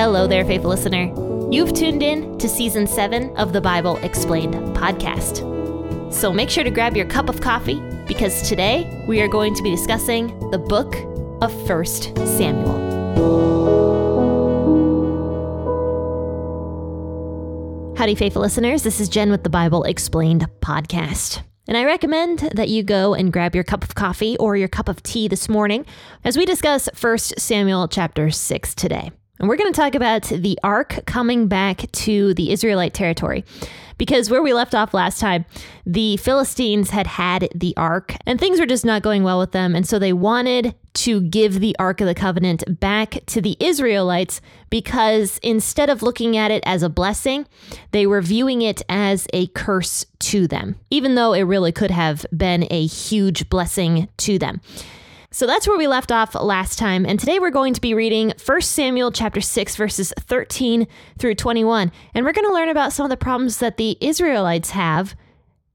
Hello there, faithful listener. You've tuned in to season seven of the Bible Explained podcast. So make sure to grab your cup of coffee because today we are going to be discussing the book of 1 Samuel. Howdy, faithful listeners. This is Jenn with the Bible Explained podcast. And I recommend that you go and grab your cup of coffee or your cup of tea this morning as we discuss 1 Samuel chapter 6 today. And we're going to talk about the ark coming back to the Israelite territory. Because where we left off last time, the Philistines had had the ark and things were just not going well with them. And so they wanted to give the Ark of the Covenant back to the Israelites because instead of looking at it as a blessing, they were viewing it as a curse to them, even though it really could have been a huge blessing to them. So that's where we left off last time. And today we're going to be reading 1 Samuel chapter 6 verses 13 through 21. And we're going to learn about some of the problems that the Israelites have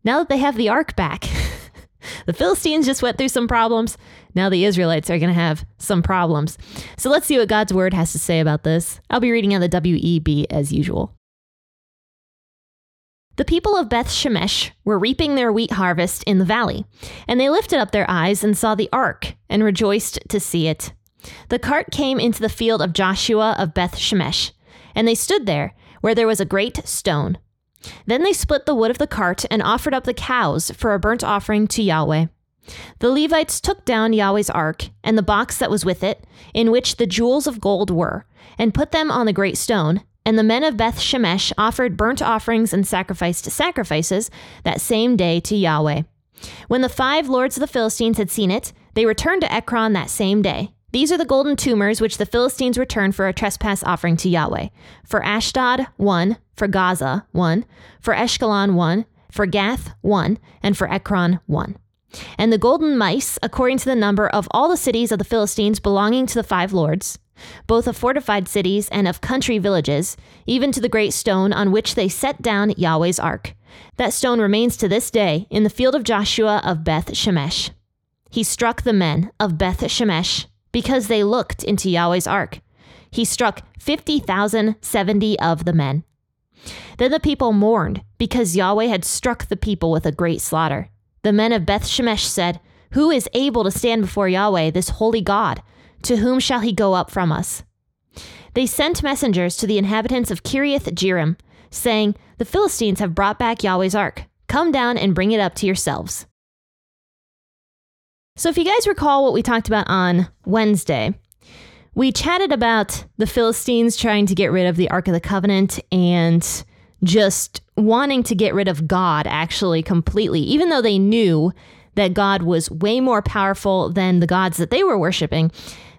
now that they have the ark back. the Philistines just went through some problems. Now the Israelites are going to have some problems. So let's see what God's word has to say about this. I'll be reading on the WEB as usual. The people of Beth Shemesh were reaping their wheat harvest in the valley, and they lifted up their eyes and saw the ark, and rejoiced to see it. The cart came into the field of Joshua of Beth Shemesh, and they stood there, where there was a great stone. Then they split the wood of the cart and offered up the cows for a burnt offering to Yahweh. The Levites took down Yahweh's ark and the box that was with it, in which the jewels of gold were, and put them on the great stone, and the men of Beth Shemesh offered burnt offerings and sacrificed sacrifices that same day to Yahweh. When the five lords of the Philistines had seen it, they returned to Ekron that same day. These are the golden tumors which the Philistines returned for a trespass offering to Yahweh. For Ashdod, one. For Gaza, one. For Ashkelon, one. For Gath, one. And for Ekron, one. And the golden mice, according to the number of all the cities of the Philistines belonging to the five lords, both of fortified cities and of country villages, even to the great stone on which they set down Yahweh's ark. That stone remains to this day in the field of Joshua of Beth Shemesh. He struck the men of Beth Shemesh because they looked into Yahweh's ark. He struck 50,070 of the men. Then the people mourned because Yahweh had struck the people with a great slaughter. The men of Beth Shemesh said, Who is able to stand before Yahweh, this holy God? To whom shall he go up from us? They sent messengers to the inhabitants of Kiriath Jearim, saying, The Philistines have brought back Yahweh's ark. Come down and bring it up to yourselves. So, if you guys recall what we talked about on Wednesday, we chatted about the Philistines trying to get rid of the Ark of the Covenant and just wanting to get rid of God actually completely, even though they knew that God was way more powerful than the gods that they were worshiping.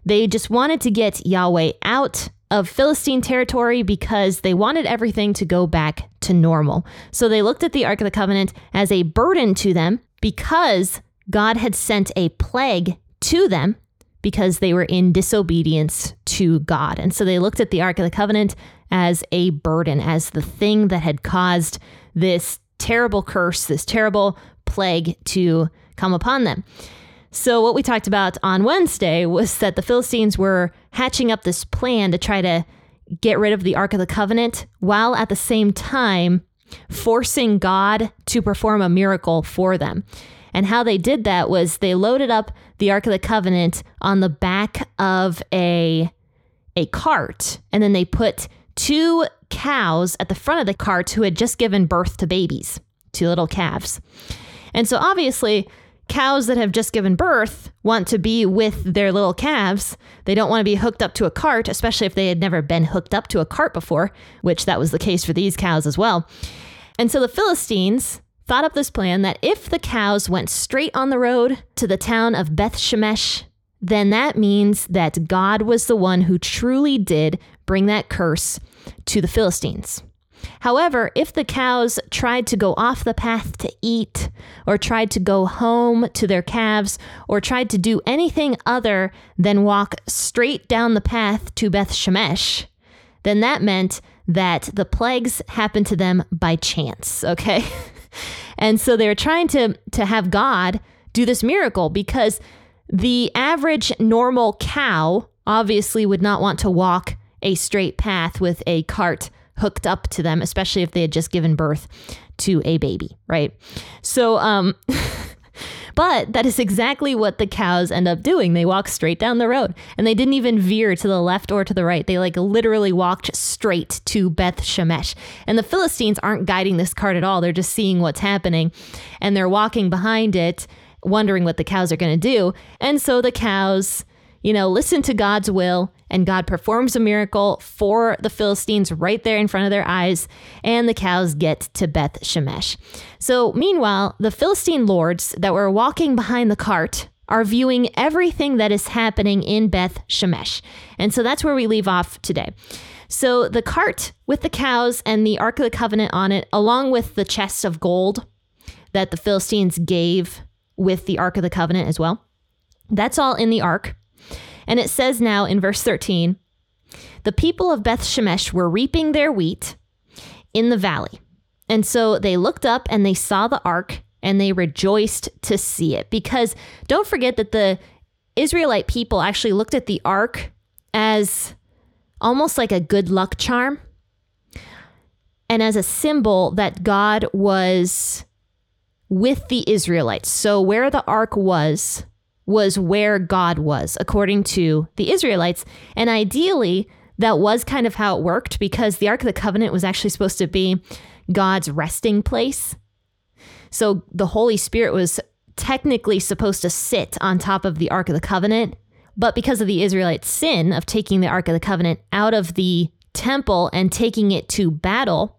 They just wanted to get Yahweh out of Philistine territory because they wanted everything to go back to normal. So they looked at the Ark of the Covenant as a burden to them because God had sent a plague to them because they were in disobedience to God. And so they looked at the Ark of the Covenant as a burden, as the thing that had caused this terrible curse, this terrible plague to come upon them. So, what we talked about on Wednesday was that the Philistines were hatching up this plan to try to get rid of the Ark of the Covenant while at the same time forcing God to perform a miracle for them. And how they did that was they loaded up the Ark of the Covenant on the back of a a cart and then they put two cows at the front of the cart who had just given birth to babies, two little calves. And so obviously cows that have just given birth want to be with their little calves. They don't want to be hooked up to a cart, especially if they had never been hooked up to a cart before, which that was the case for these cows as well. And so the Philistines thought up this plan that if the cows went straight on the road to the town of Beth Shemesh, then that means that God was the one who truly did bring that curse to the Philistines. However, if the cows tried to go off the path to eat, or tried to go home to their calves, or tried to do anything other than walk straight down the path to Beth Shemesh, then that meant that the plagues happened to them by chance, okay? and so they were trying to, to have God do this miracle because the average normal cow obviously would not want to walk a straight path with a cart hooked up to them, especially if they had just given birth to a baby, right? So, um, but that is exactly what the cows end up doing. They walk straight down the road and they didn't even veer to the left or to the right. They like literally walked straight to Beth Shemesh. And the Philistines aren't guiding this cart at all. They're just seeing what's happening and they're walking behind it, wondering what the cows are going to do. And so the cows you know, listen to God's will, and God performs a miracle for the Philistines right there in front of their eyes, and the cows get to Beth Shemesh. So, meanwhile, the Philistine lords that were walking behind the cart are viewing everything that is happening in Beth Shemesh. And so that's where we leave off today. So, the cart with the cows and the Ark of the Covenant on it, along with the chests of gold that the Philistines gave with the Ark of the Covenant as well, that's all in the Ark. And it says now in verse 13 the people of Beth Shemesh were reaping their wheat in the valley. And so they looked up and they saw the ark and they rejoiced to see it. Because don't forget that the Israelite people actually looked at the ark as almost like a good luck charm and as a symbol that God was with the Israelites. So where the ark was, was where God was, according to the Israelites. And ideally, that was kind of how it worked because the Ark of the Covenant was actually supposed to be God's resting place. So the Holy Spirit was technically supposed to sit on top of the Ark of the Covenant. But because of the Israelites' sin of taking the Ark of the Covenant out of the temple and taking it to battle,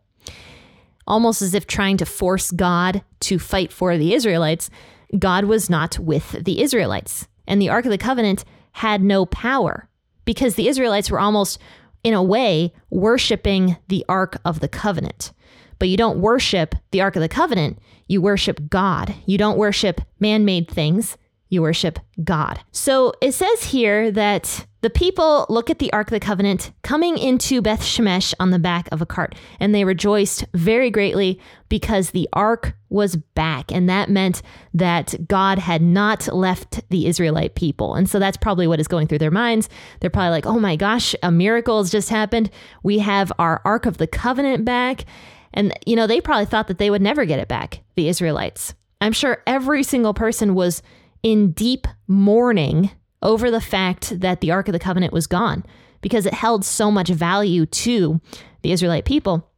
almost as if trying to force God to fight for the Israelites, God was not with the Israelites. And the Ark of the Covenant had no power because the Israelites were almost, in a way, worshiping the Ark of the Covenant. But you don't worship the Ark of the Covenant, you worship God. You don't worship man made things, you worship God. So it says here that the people look at the Ark of the Covenant coming into Beth Shemesh on the back of a cart, and they rejoiced very greatly because the Ark was back. And that meant that God had not left the Israelite people. And so that's probably what is going through their minds. They're probably like, oh my gosh, a miracle has just happened. We have our Ark of the Covenant back. And, you know, they probably thought that they would never get it back, the Israelites. I'm sure every single person was in deep mourning over the fact that the Ark of the Covenant was gone because it held so much value to the Israelite people.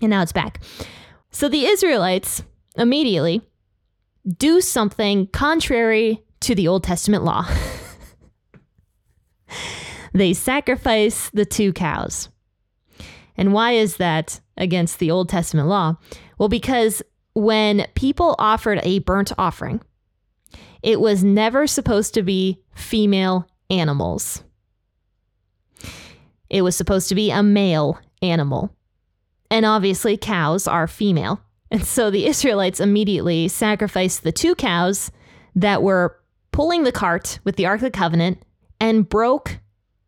And now it's back. So the Israelites immediately do something contrary to the Old Testament law. they sacrifice the two cows. And why is that against the Old Testament law? Well, because when people offered a burnt offering, it was never supposed to be female animals. It was supposed to be a male animal. And obviously, cows are female. And so the Israelites immediately sacrificed the two cows that were pulling the cart with the Ark of the Covenant and broke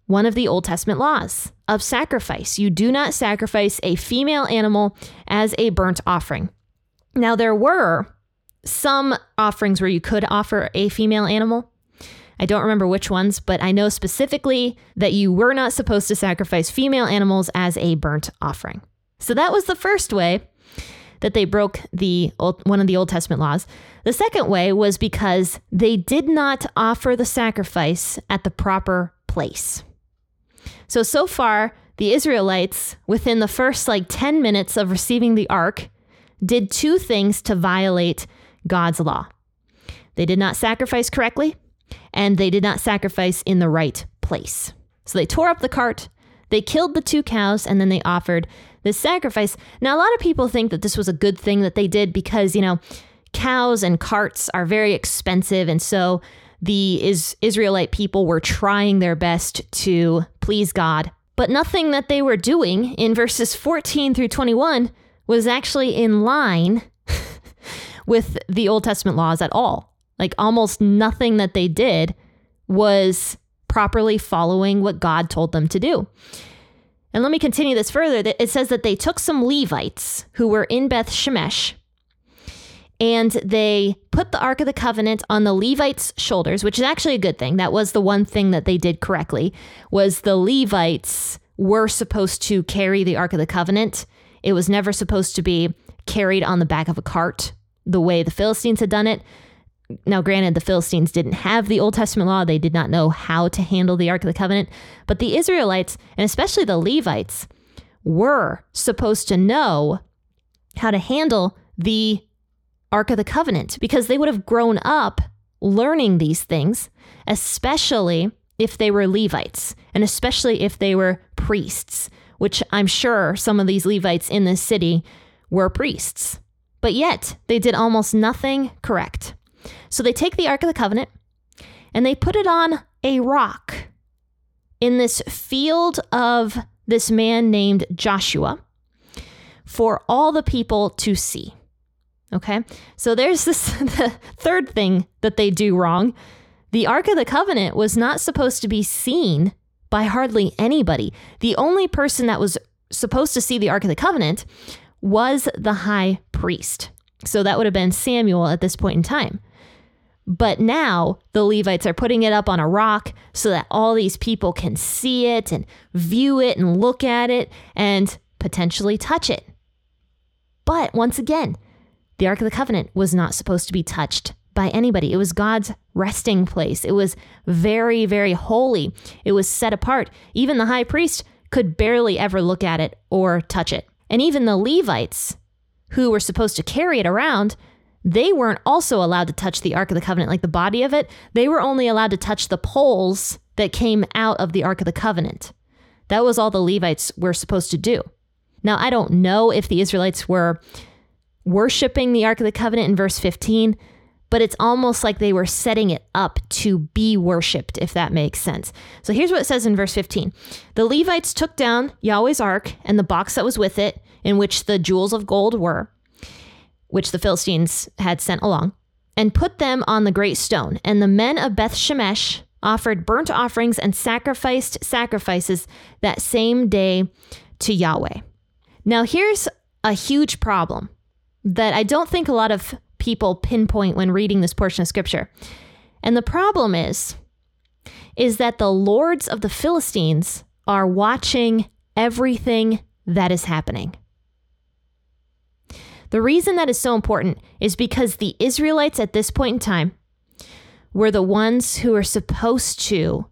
one of the Old Testament laws of sacrifice. You do not sacrifice a female animal as a burnt offering. Now, there were some offerings where you could offer a female animal. I don't remember which ones, but I know specifically that you were not supposed to sacrifice female animals as a burnt offering. So that was the first way that they broke the old, one of the Old Testament laws. The second way was because they did not offer the sacrifice at the proper place. So so far, the Israelites within the first like 10 minutes of receiving the ark did two things to violate God's law. They did not sacrifice correctly, and they did not sacrifice in the right place. So they tore up the cart, they killed the two cows, and then they offered this sacrifice. Now, a lot of people think that this was a good thing that they did because, you know, cows and carts are very expensive. And so the is- Israelite people were trying their best to please God. But nothing that they were doing in verses 14 through 21 was actually in line with the Old Testament laws at all. Like almost nothing that they did was properly following what God told them to do. And let me continue this further. It says that they took some Levites who were in Beth Shemesh and they put the Ark of the Covenant on the Levites' shoulders, which is actually a good thing. That was the one thing that they did correctly was the Levites were supposed to carry the Ark of the Covenant. It was never supposed to be carried on the back of a cart the way the Philistines had done it. Now, granted, the Philistines didn't have the Old Testament law. They did not know how to handle the Ark of the Covenant. But the Israelites, and especially the Levites, were supposed to know how to handle the Ark of the Covenant because they would have grown up learning these things, especially if they were Levites and especially if they were priests, which I'm sure some of these Levites in this city were priests. But yet, they did almost nothing correct. So they take the Ark of the Covenant and they put it on a rock in this field of this man named Joshua for all the people to see. Okay, so there's this the third thing that they do wrong. The Ark of the Covenant was not supposed to be seen by hardly anybody. The only person that was supposed to see the Ark of the Covenant was the high priest. So that would have been Samuel at this point in time. But now the Levites are putting it up on a rock so that all these people can see it and view it and look at it and potentially touch it. But once again, the Ark of the Covenant was not supposed to be touched by anybody. It was God's resting place. It was very, very holy. It was set apart. Even the high priest could barely ever look at it or touch it. And even the Levites, who were supposed to carry it around, they weren't also allowed to touch the Ark of the Covenant, like the body of it. They were only allowed to touch the poles that came out of the Ark of the Covenant. That was all the Levites were supposed to do. Now, I don't know if the Israelites were worshiping the Ark of the Covenant in verse 15, but it's almost like they were setting it up to be worshiped, if that makes sense. So here's what it says in verse 15 The Levites took down Yahweh's ark and the box that was with it, in which the jewels of gold were, which the Philistines had sent along, and put them on the great stone. And the men of Beth Shemesh offered burnt offerings and sacrificed sacrifices that same day to Yahweh. Now, here's a huge problem that I don't think a lot of people pinpoint when reading this portion of scripture. And the problem is is that the lords of the Philistines are watching everything that is happening. The reason that is so important is because the Israelites at this point in time were the ones who are supposed to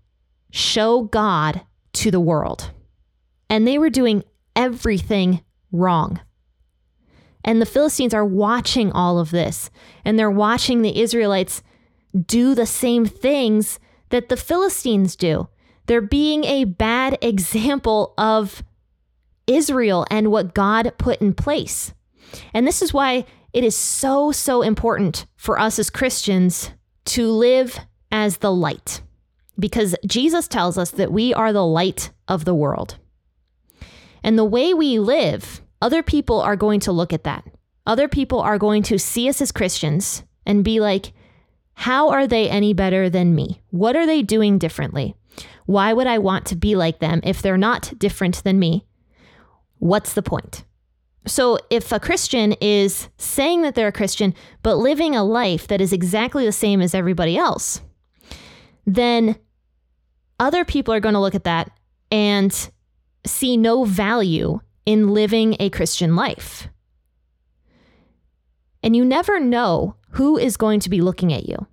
show God to the world. And they were doing everything wrong. And the Philistines are watching all of this, and they're watching the Israelites do the same things that the Philistines do. They're being a bad example of Israel and what God put in place. And this is why it is so, so important for us as Christians to live as the light, because Jesus tells us that we are the light of the world. And the way we live other people are going to look at that. Other people are going to see us as Christians and be like, how are they any better than me? What are they doing differently? Why would I want to be like them if they're not different than me? What's the point? So, if a Christian is saying that they're a Christian, but living a life that is exactly the same as everybody else, then other people are going to look at that and see no value in living a Christian life. And you never know who is going to be looking at you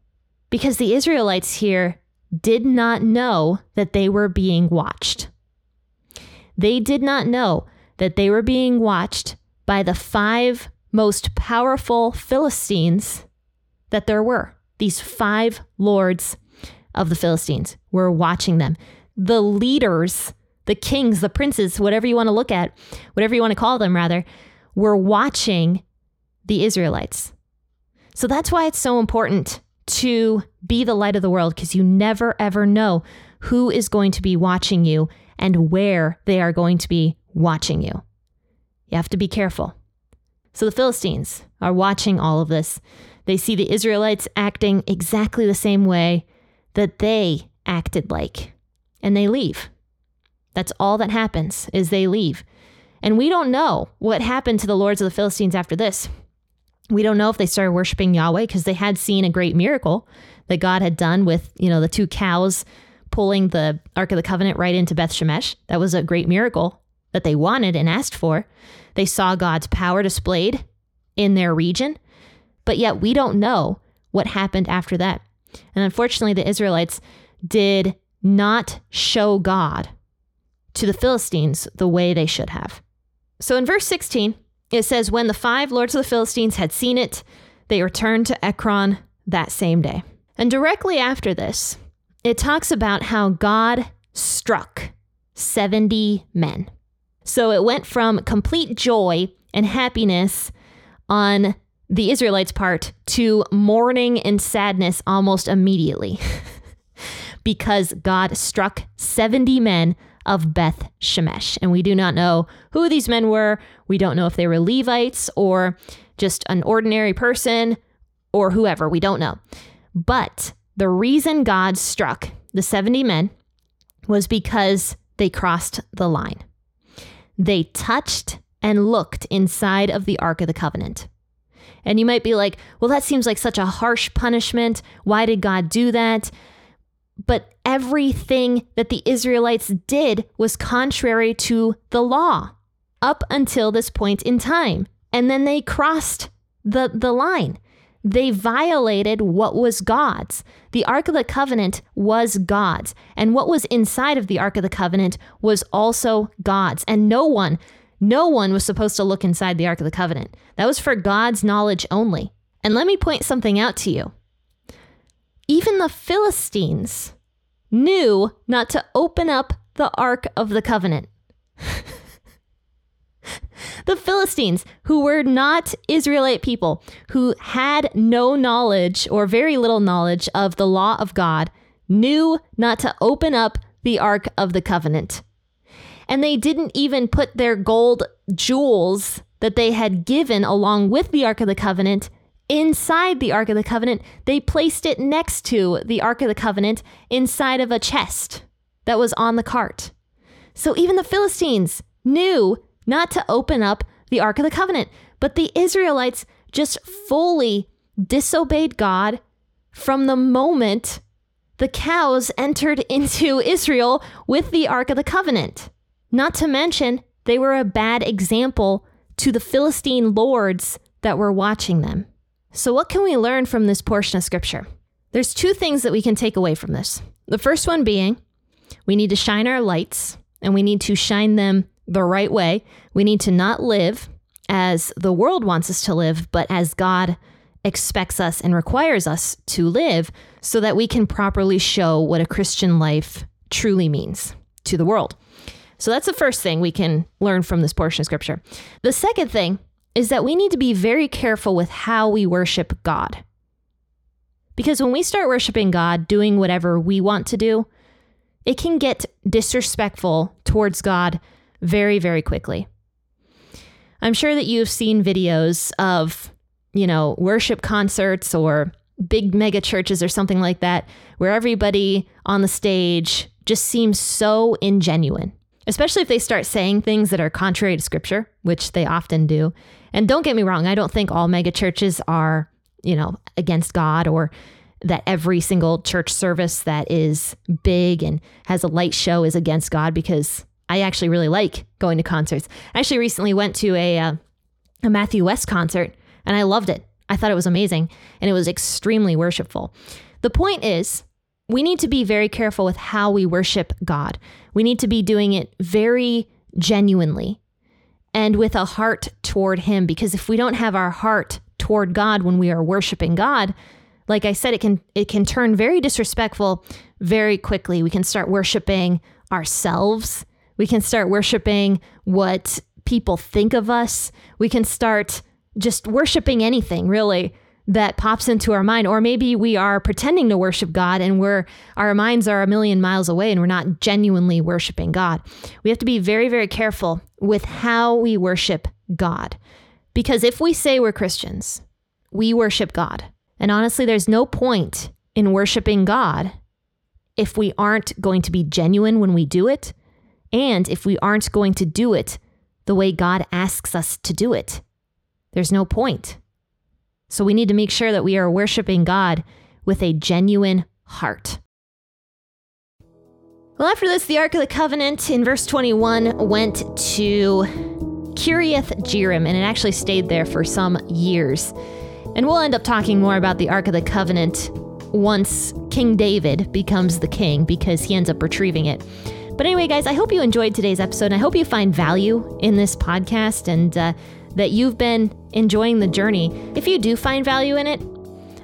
because the Israelites here did not know that they were being watched. They did not know that they were being watched by the five most powerful Philistines that there were. These five lords of the Philistines were watching them. The leaders the kings, the princes, whatever you want to look at, whatever you want to call them, rather, were watching the Israelites. So that's why it's so important to be the light of the world because you never ever know who is going to be watching you and where they are going to be watching you. You have to be careful. So the Philistines are watching all of this. They see the Israelites acting exactly the same way that they acted like, and they leave. That's all that happens is they leave. And we don't know what happened to the lords of the Philistines after this. We don't know if they started worshiping Yahweh because they had seen a great miracle that God had done with, you know, the two cows pulling the Ark of the Covenant right into Beth Shemesh. That was a great miracle that they wanted and asked for. They saw God's power displayed in their region, but yet we don't know what happened after that. And unfortunately, the Israelites did not show God to the Philistines the way they should have. So in verse 16, it says, When the five lords of the Philistines had seen it, they returned to Ekron that same day. And directly after this, it talks about how God struck 70 men. So it went from complete joy and happiness on the Israelites' part to mourning and sadness almost immediately because God struck 70 men of Beth Shemesh. And we do not know who these men were. We don't know if they were Levites or just an ordinary person or whoever. We don't know. But the reason God struck the 70 men was because they crossed the line. They touched and looked inside of the Ark of the Covenant. And you might be like, well, that seems like such a harsh punishment. Why did God do that? But everything that the Israelites did was contrary to the law up until this point in time. And then they crossed the, the line. They violated what was God's. The Ark of the Covenant was God's, and what was inside of the Ark of the Covenant was also God's. And no one, no one was supposed to look inside the Ark of the Covenant. That was for God's knowledge only. And let me point something out to you. Even the Philistines knew not to open up the Ark of the Covenant. the Philistines, who were not Israelite people, who had no knowledge or very little knowledge of the law of God, knew not to open up the Ark of the Covenant. And they didn't even put their gold jewels that they had given along with the Ark of the Covenant inside the Ark of the Covenant. They placed it next to the Ark of the Covenant inside of a chest that was on the cart. So even the Philistines knew not to open up the Ark of the Covenant. But the Israelites just fully disobeyed God from the moment the cows entered into Israel with the Ark of the Covenant. Not to mention, they were a bad example to the Philistine lords that were watching them. So, what can we learn from this portion of scripture? There's two things that we can take away from this. The first one being we need to shine our lights and we need to shine them the right way. We need to not live as the world wants us to live, but as God expects us and requires us to live so that we can properly show what a Christian life truly means to the world. So that's the first thing we can learn from this portion of scripture. The second thing is that we need to be very careful with how we worship God. Because when we start worshiping God, doing whatever we want to do, it can get disrespectful towards God very, very quickly. I'm sure that you've seen videos of, you know, worship concerts or big mega churches or something like that, where everybody on the stage just seems so ingenuine, especially if they start saying things that are contrary to scripture, which they often do. And don't get me wrong, I don't think all mega churches are, you know, against God or that every single church service that is big and has a light show is against God because I actually really like going to concerts. I actually recently went to a uh, a Matthew West concert and I loved it. I thought it was amazing and it was extremely worshipful. The point is, we need to be very careful with how we worship God. We need to be doing it very genuinely and with a heart toward Him because if we don't have our heart toward God when we are worshiping God, like I said, it can it can turn very disrespectful very quickly. We can start worshiping ourselves we can start worshiping what people think of us. We can start just worshiping anything, really, that pops into our mind. Or maybe we are pretending to worship God and we're our minds are a million miles away and we're not genuinely worshiping God. We have to be very, very careful with how we worship God. Because if we say we're Christians, we worship God. And honestly, there's no point in worshiping God if we aren't going to be genuine when we do it and if we aren't going to do it the way God asks us to do it, there's no point. So we need to make sure that we are worshiping God with a genuine heart. Well, after this, the Ark of the Covenant in verse 21 went to Kiriath Jearim, and it actually stayed there for some years. And we'll end up talking more about the Ark of the Covenant once King David becomes the king because he ends up retrieving it. But anyway, guys, I hope you enjoyed today's episode. And I hope you find value in this podcast and uh, that you've been enjoying the journey. If you do find value in it,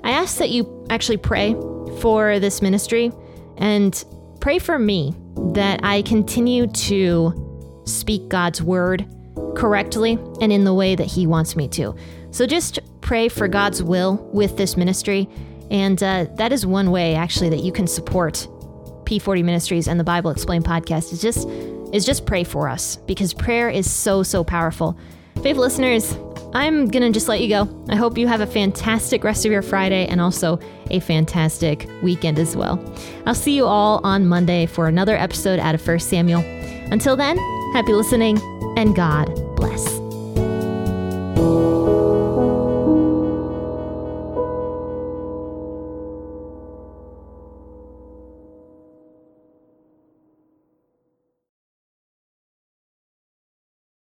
I ask that you actually pray for this ministry and pray for me that I continue to speak God's word correctly and in the way that He wants me to. So just pray for God's will with this ministry. And uh, that is one way, actually, that you can support P40 Ministries and the Bible Explained podcast. Is just is just pray for us because prayer is so so powerful. Faithful listeners, I'm gonna just let you go. I hope you have a fantastic rest of your Friday and also a fantastic weekend as well. I'll see you all on Monday for another episode out of 1 Samuel. Until then, happy listening and God.